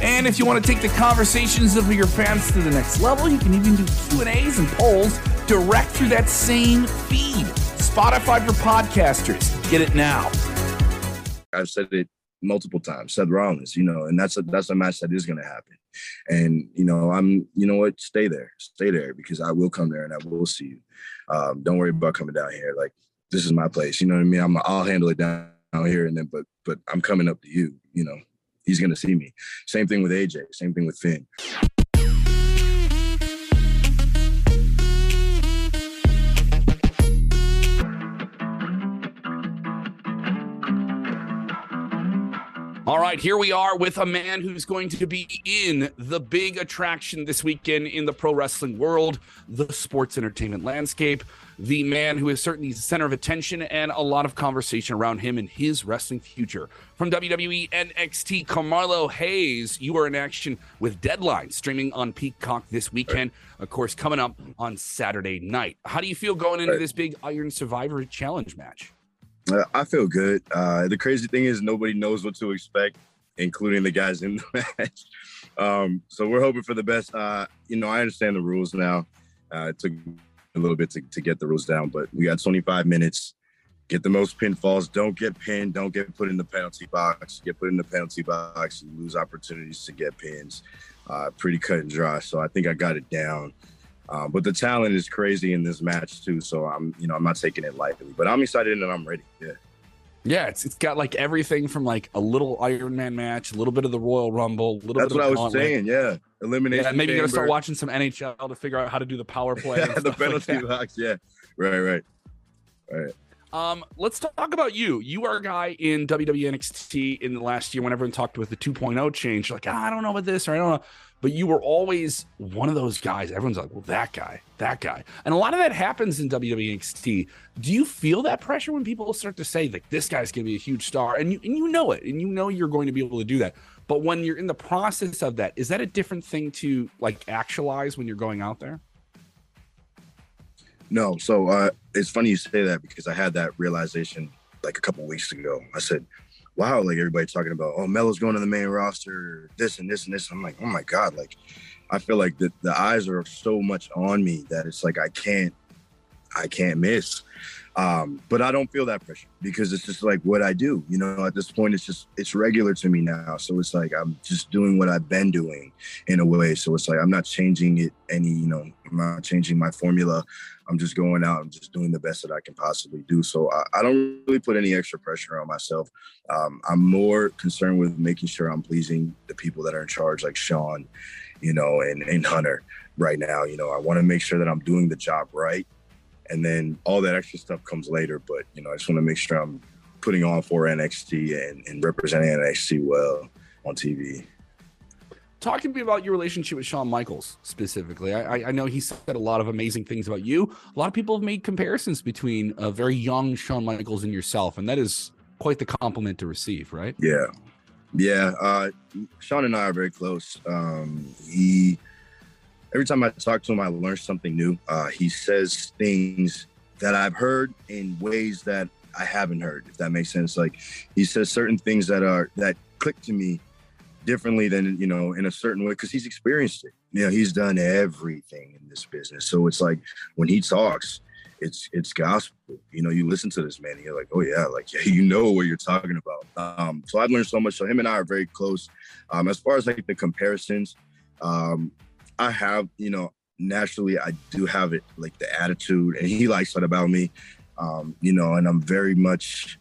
And if you want to take the conversations of your fans to the next level, you can even do Q&As and polls direct through that same feed. Spotify for podcasters. Get it now. I've said it multiple times. Seth Rollins, you know, and that's a that's a match that is going to happen. And you know, I'm, you know what, stay there, stay there because I will come there and I will see you. Um, don't worry about coming down here. Like this is my place. You know what I mean? I'm, I'll handle it down, down here, and then, but but I'm coming up to you. You know, he's going to see me. Same thing with AJ. Same thing with Finn. All right, here we are with a man who's going to be in the big attraction this weekend in the pro wrestling world, the sports entertainment landscape. The man who is certainly the center of attention and a lot of conversation around him and his wrestling future. From WWE NXT, Carmelo Hayes, you are in action with Deadline streaming on Peacock this weekend. Of course, coming up on Saturday night. How do you feel going into this big Iron Survivor Challenge match? I feel good. Uh, the crazy thing is nobody knows what to expect, including the guys in the match. Um, so we're hoping for the best. Uh, you know, I understand the rules now. Uh, it took a little bit to, to get the rules down, but we got 25 minutes. Get the most pinfalls. Don't get pinned. Don't get put in the penalty box. Get put in the penalty box. You lose opportunities to get pins. Uh, pretty cut and dry. So I think I got it down. Uh, but the talent is crazy in this match too. So I'm, you know, I'm not taking it lightly, but I'm excited and I'm ready. Yeah. Yeah, it's it's got like everything from like a little Iron Man match, a little bit of the Royal Rumble, a little That's bit what of I was saying. Yeah, elimination. Yeah, maybe you're gonna start watching some NHL to figure out how to do the power play. and the like penalty that. box. Yeah, right, right, right. Um, let's talk about you. You are a guy in WWE NXT in the last year when everyone talked with the 2.0 change, like, "Ah, I don't know about this or I don't know. But you were always one of those guys. Everyone's like, well, that guy, that guy. And a lot of that happens in WWE NXT. Do you feel that pressure when people start to say, like, this guy's going to be a huge star? And you, and you know it, and you know you're going to be able to do that. But when you're in the process of that, is that a different thing to like actualize when you're going out there? No, so uh, it's funny you say that because I had that realization like a couple weeks ago. I said, "Wow!" Like everybody talking about, "Oh, Melo's going to the main roster, this and this and this." I'm like, "Oh my god!" Like I feel like the the eyes are so much on me that it's like I can't, I can't miss. Um, but I don't feel that pressure because it's just like what I do. You know, at this point, it's just it's regular to me now. So it's like I'm just doing what I've been doing in a way. So it's like I'm not changing it any. You know, I'm not changing my formula. I'm just going out and just doing the best that I can possibly do. So I, I don't really put any extra pressure on myself. Um, I'm more concerned with making sure I'm pleasing the people that are in charge, like Shawn, you know, and, and Hunter right now. You know, I want to make sure that I'm doing the job right. And then all that extra stuff comes later. But, you know, I just want to make sure I'm putting on for NXT and, and representing NXT well on TV. Talk to me about your relationship with Shawn Michaels specifically. I, I- know he said a lot of amazing things about you. A lot of people have made comparisons between a very young Shawn Michaels and yourself, and that is quite the compliment to receive, right? Yeah. Yeah. Uh, Shawn and I are very close. Um, he, every time I talk to him, I learn something new. Uh, he says things that I've heard in ways that I haven't heard, if that makes sense. Like he says certain things that are, that click to me differently than, you know, in a certain way, because he's experienced it. You know, he's done everything in this business. So it's like when he talks, it's it's gospel. You know, you listen to this man, and you're like, oh yeah, like yeah, you know what you're talking about. Um, so I've learned so much. So him and I are very close. Um, as far as like the comparisons, um, I have, you know, naturally I do have it like the attitude, and he likes that about me. Um, you know, and I'm very much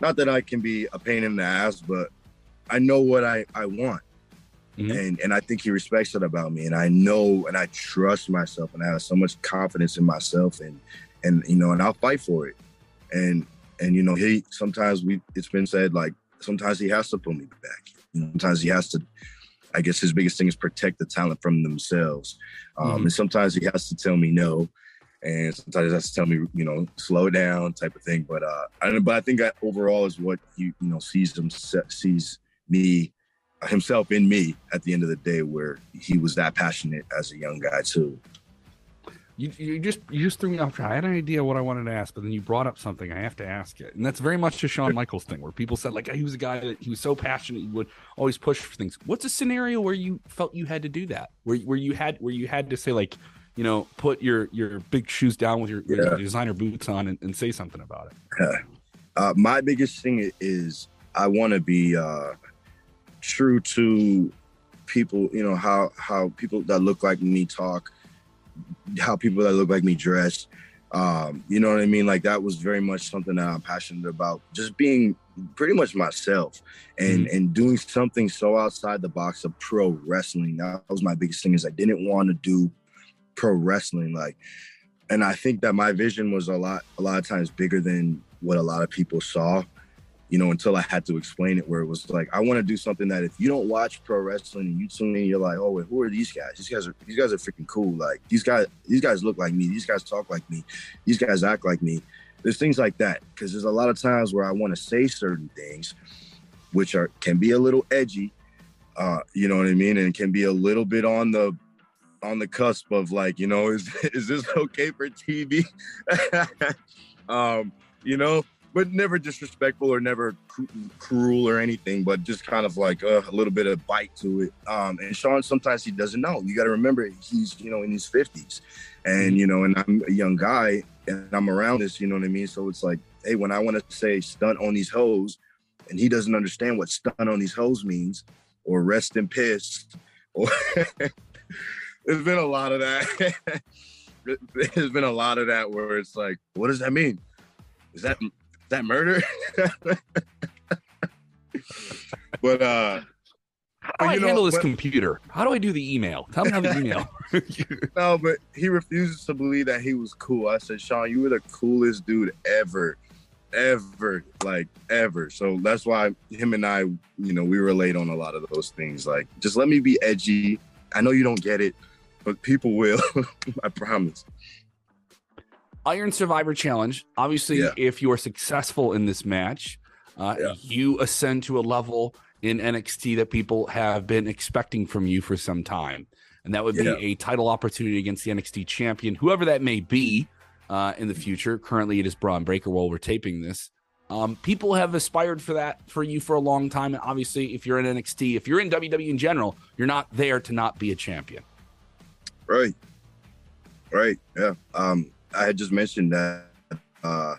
not that I can be a pain in the ass, but I know what I I want. And and I think he respects it about me, and I know and I trust myself, and I have so much confidence in myself, and and you know, and I'll fight for it, and and you know, he sometimes we it's been said like sometimes he has to pull me back, sometimes he has to I guess his biggest thing is protect the talent from themselves. Um, Mhm. And sometimes he has to tell me no, and sometimes he has to tell me, you know, slow down, type of thing. But uh, I, but I think that overall is what he, you know, sees him sees me himself in me at the end of the day, where he was that passionate as a young guy too. You, you just you just threw me off track. I had an idea what I wanted to ask, but then you brought up something. I have to ask it, and that's very much a Shawn Michaels thing, where people said like he was a guy that he was so passionate, he would always push for things. What's a scenario where you felt you had to do that, where where you had where you had to say like, you know, put your your big shoes down with your, with your designer boots on and, and say something about it. Uh, my biggest thing is I want to be uh, true to people. You know how how people that look like me talk, how people that look like me dress. Um, you know what I mean? Like that was very much something that I'm passionate about. Just being pretty much myself and and doing something so outside the box of pro wrestling. That was my biggest thing. Is I didn't want to do pro wrestling like and I think that my vision was a lot a lot of times bigger than what a lot of people saw. You know, until I had to explain it, where it was like, I want to do something that if you don't watch pro wrestling and you tune in, you're like, oh, wait, who are these guys? These guys are these guys are freaking cool. Like these guys, these guys look like me. These guys talk like me. These guys act like me. There's things like that because there's a lot of times where I want to say certain things, which are can be a little edgy. Uh, you know what I mean, and can be a little bit on the on the cusp of like, you know, is is this okay for TV? um, you know, but never disrespectful or never cru- cruel or anything, but just kind of like uh, a little bit of bite to it. Um, and Shawn sometimes he doesn't know. You got to remember he's you know in his fifties, and you know, and I'm a young guy and I'm around this. You know what I mean? So it's like, hey, when I want to say stunt on these hoes, and he doesn't understand what stunt on these hoes means, or rest in piss, or there's been a lot of that. There's been a lot of that where it's like, what does that mean? Is that that murder? but uh How do I know, handle this but- computer? How do I do the email? Tell me how the email. no, but he refuses to believe that he was cool. I said, Shawn, you were the coolest dude ever, ever, like ever. So that's why him and I, you know, we relate on a lot of those things. Like, just let me be edgy. I know you don't get it, but people will. I promise. Iron Survivor Challenge. Obviously, Yeah. if you are successful in this match, uh, Yeah. you ascend to a level in NXT that people have been expecting from you for some time. And that would be Yeah. a title opportunity against the NXT champion, whoever that may be uh, in the future. Currently, it is Bron Breakker while we're taping this. Um, people have aspired for that for you for a long time. And obviously, if you're in NXT, if you're in WWE in general, you're not there to not be a champion. Right. Right. Yeah. Um, I had just mentioned that uh,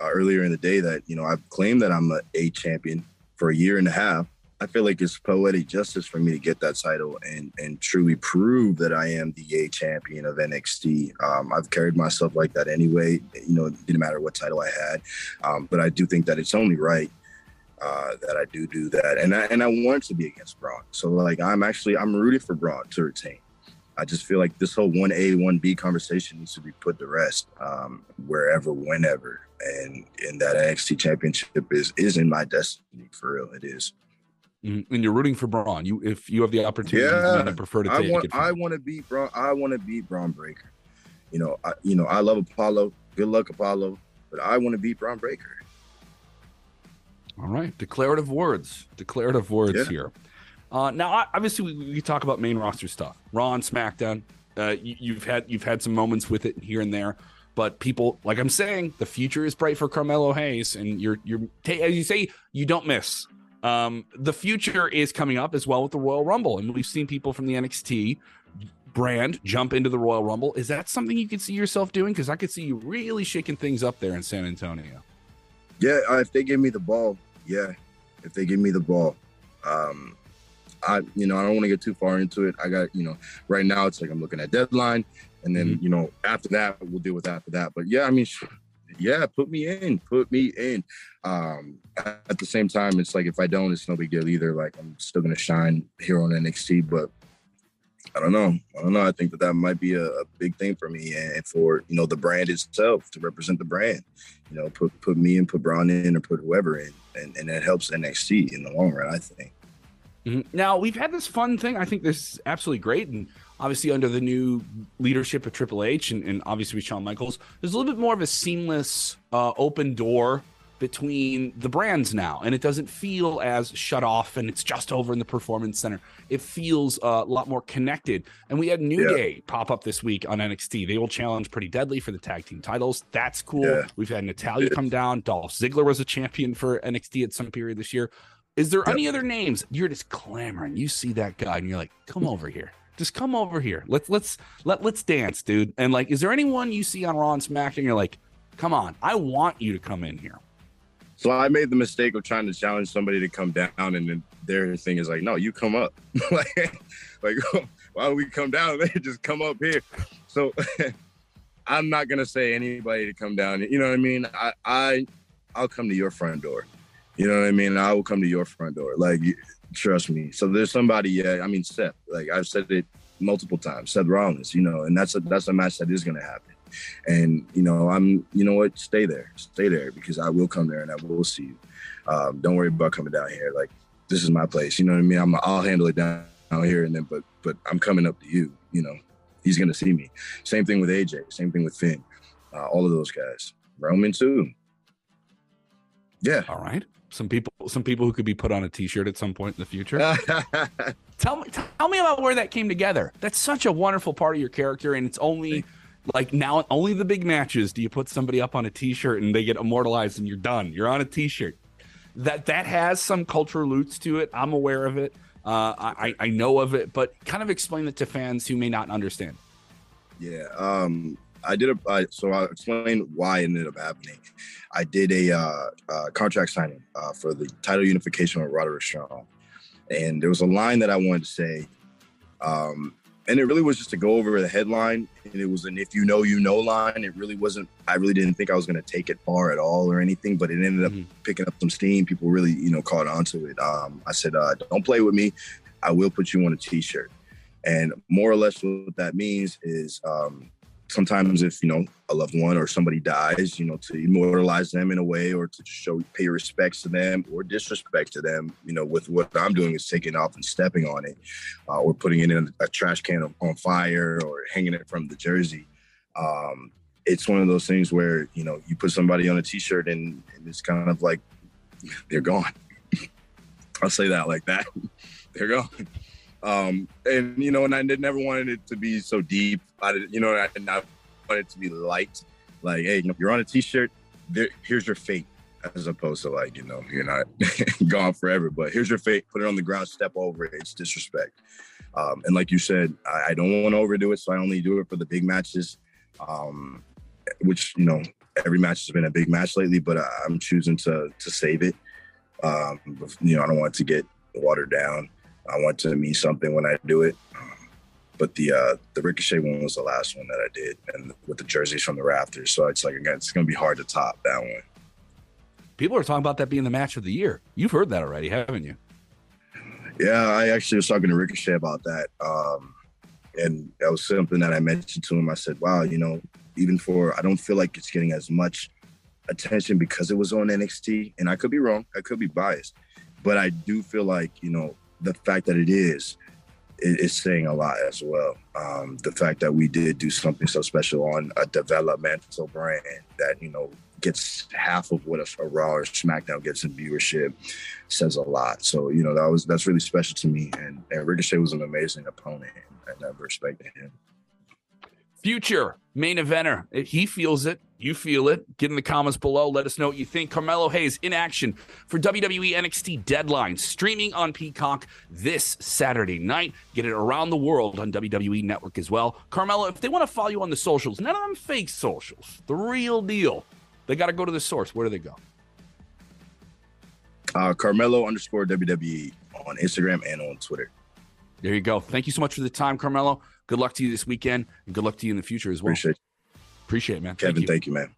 uh, earlier in the day that you know I've claimed that I'm a A champion for a year and a half. I feel like it's poetic justice for me to get that title and and truly prove that I am the A champion of NXT. Um, I've carried myself like that anyway. You know, it didn't matter what title I had, um, but I do think that it's only right uh, that I do do that, and I and I want to be against Bron. So like I'm actually I'm rooted for Bron to retain. I just feel like this whole one A one B conversation needs to be put to rest um, wherever, whenever, and and that NXT championship is is in my destiny for real. It is. Mhm. And you're rooting for Bron. You, if you have the opportunity, Yeah. I prefer to I take want it. I want to beat Bron. I want to beat Bron Breakker. You know, I, you know I love Apollo. Good luck, Apollo. But I want to beat Bron Breakker. All right, declarative words. Declarative words Yeah. here. Uh, now, obviously, we, we talk about main roster stuff. Raw and SmackDown. Uh, you, you've had you've had some moments with it here and there, but people, like I'm saying, the future is bright for Carmelo Hayes, and you're you're as you say, you don't miss. Um, the future is coming up as well with the Royal Rumble, and we've seen people from the NXT brand jump into the Royal Rumble. Is that something you could see yourself doing? Because I could see you really shaking things up there in San Antonio. Yeah, uh, if they give me the ball, yeah. If they give me the ball, um, I you know I don't want to get too far into it. I got you know right now it's like I'm looking at deadline, and then you know after that we'll deal with after that. But yeah, I mean, yeah, put me in, put me in. Um, at the same time, it's like if I don't, it's no big deal either. Like I'm still gonna shine here on NXT, but I don't know. I don't know. I think that that might be a, a big thing for me and for you know the brand itself to represent the brand. You know, put put me in, put Bron in, or put whoever in, and and that helps NXT in the long run. I think. Mm-hmm. Now we've had this fun thing. I think this is absolutely great, and obviously under the new leadership of Triple H, and, and obviously with Shawn Michaels, there's a little bit more of a seamless, uh, open door between the brands now, and it doesn't feel as shut off, and it's just over in the Performance Center. It feels uh, a lot more connected. And we had New yeah. Day pop up this week on NXT. They will challenge Pretty Deadly for the tag team titles. That's cool. Yeah. We've had Natalya come down. Dolph Ziggler was a champion for NXT at some period this year. Is there yep. any other names? You're just clamoring. You see that guy, and you're like, "Come over here." Just come over here. Let's let's let let's dance, dude. And like, is there anyone you see on Raw and SmackDown? You're like, come on, I want you to come in here. So I made the mistake of trying to challenge somebody to come down, and then their thing is like, no, you come up. like, like why don't we come down? They just come up here. So I'm not gonna say anybody to come down. You know what I mean? I I I'll come to your front door. You know what I mean? I will come to your front door. Like, trust me. So there's somebody. Yeah, I mean Seth. Like I've said it multiple times. Seth Rollins. You know, and that's a that's a match that is gonna happen. And you know, I'm you know what, stay there, stay there because I will come there and I will see you. Um, don't worry about coming down here. Like this is my place. You know what I mean? I'm I'll handle it down, here and then, but but I'm coming up to you. You know, he's gonna see me. Same thing with AJ. Same thing with Finn. Uh, all of those guys. Roman too. Yeah. All right. Some people, some people who could be put on a T-shirt at some point in the future. tell me, tell me about where that came together. That's such a wonderful part of your character, and it's only like now only the big matches do you put somebody up on a t-shirt and they get immortalized and you're done you're on a t-shirt that that has some cultural roots to it i'm aware of it uh, I, I know of it but kind of explain it to fans who may not understand yeah um I did a I, so I'll explain why it ended up happening. I did a uh, uh, contract signing uh, for the title unification with Roderick Strong, and there was a line that I wanted to say, um, and it really was just to go over the headline. And it was an if you know you know line. It really wasn't i really didn't think i was going to take it far at all or anything but it ended up mm-hmm. picking up some steam. People really you know caught on to it. Um, i said uh, don't play with me. I will put you on a t-shirt. And more or less what that means is um, sometimes if you know a loved one or somebody dies you know to immortalize them in a way or to show pay respects to them or disrespect to them you know with what i'm doing is taking off and stepping on it uh, or putting it in a trash can on fire or hanging it from the jersey. Um, it's one of those things where you know you put somebody on a t-shirt and, and it's kind of like they're gone. I'll say that like that. They're gone um, and you know, and I never wanted it to be so deep. I did, you know, I, and I wanted it to be light. Like, hey, you know, you're on a t-shirt. There, here's your fate, as opposed to like, you know, you're not gone forever. But here's your fate. Put it on the ground. Step over it. It's disrespect. Um, and like you said, I, I don't want to overdo it, so I only do it for the big matches. Um, which you know, every match has been a big match lately, but I'm choosing to to save it. Um, you know, I don't want it to get watered down. I want to mean something when I do it. Um, but the uh, the Ricochet one was the last one that I did, and with the jerseys from the Raptors. So it's like again, it's going to be hard to top that one. People are talking about that being the match of the year. You've heard that already, haven't you? Yeah, I actually was talking to Ricochet about that, um, and that was something that I mentioned to him. I said, "Wow, you know, even for I don't feel like it's getting as much attention because it was on NXT, and I could be wrong, I could be biased, but I do feel like you know the fact that it is is saying a lot as well. Um, the fact that we did do something so special on a developmental brand that you know gets half of what a, a Raw or SmackDown gets in viewership says a lot. So you know that was that's really special to me. And, and Ricochet was an amazing opponent, and I never respected him. Future main eventer. He feels it. You feel it. Get in the comments below. Let us know what you think. Carmelo Hayes in action for WWE NXT Deadline, streaming on Peacock this Saturday night. Get it around the world on WWE Network as well. Carmelo, if they want to follow you on the socials, none of them fake socials, the real deal, they got to go to the source. Where do they go? Uh, Carmelo underscore WWE on Instagram and on Twitter. There you go. Thank you so much for the time, Carmelo. Good luck to you this weekend, and good luck to you in the future as well. Appreciate, Appreciate it, man. Kevin, thank you, thank you man.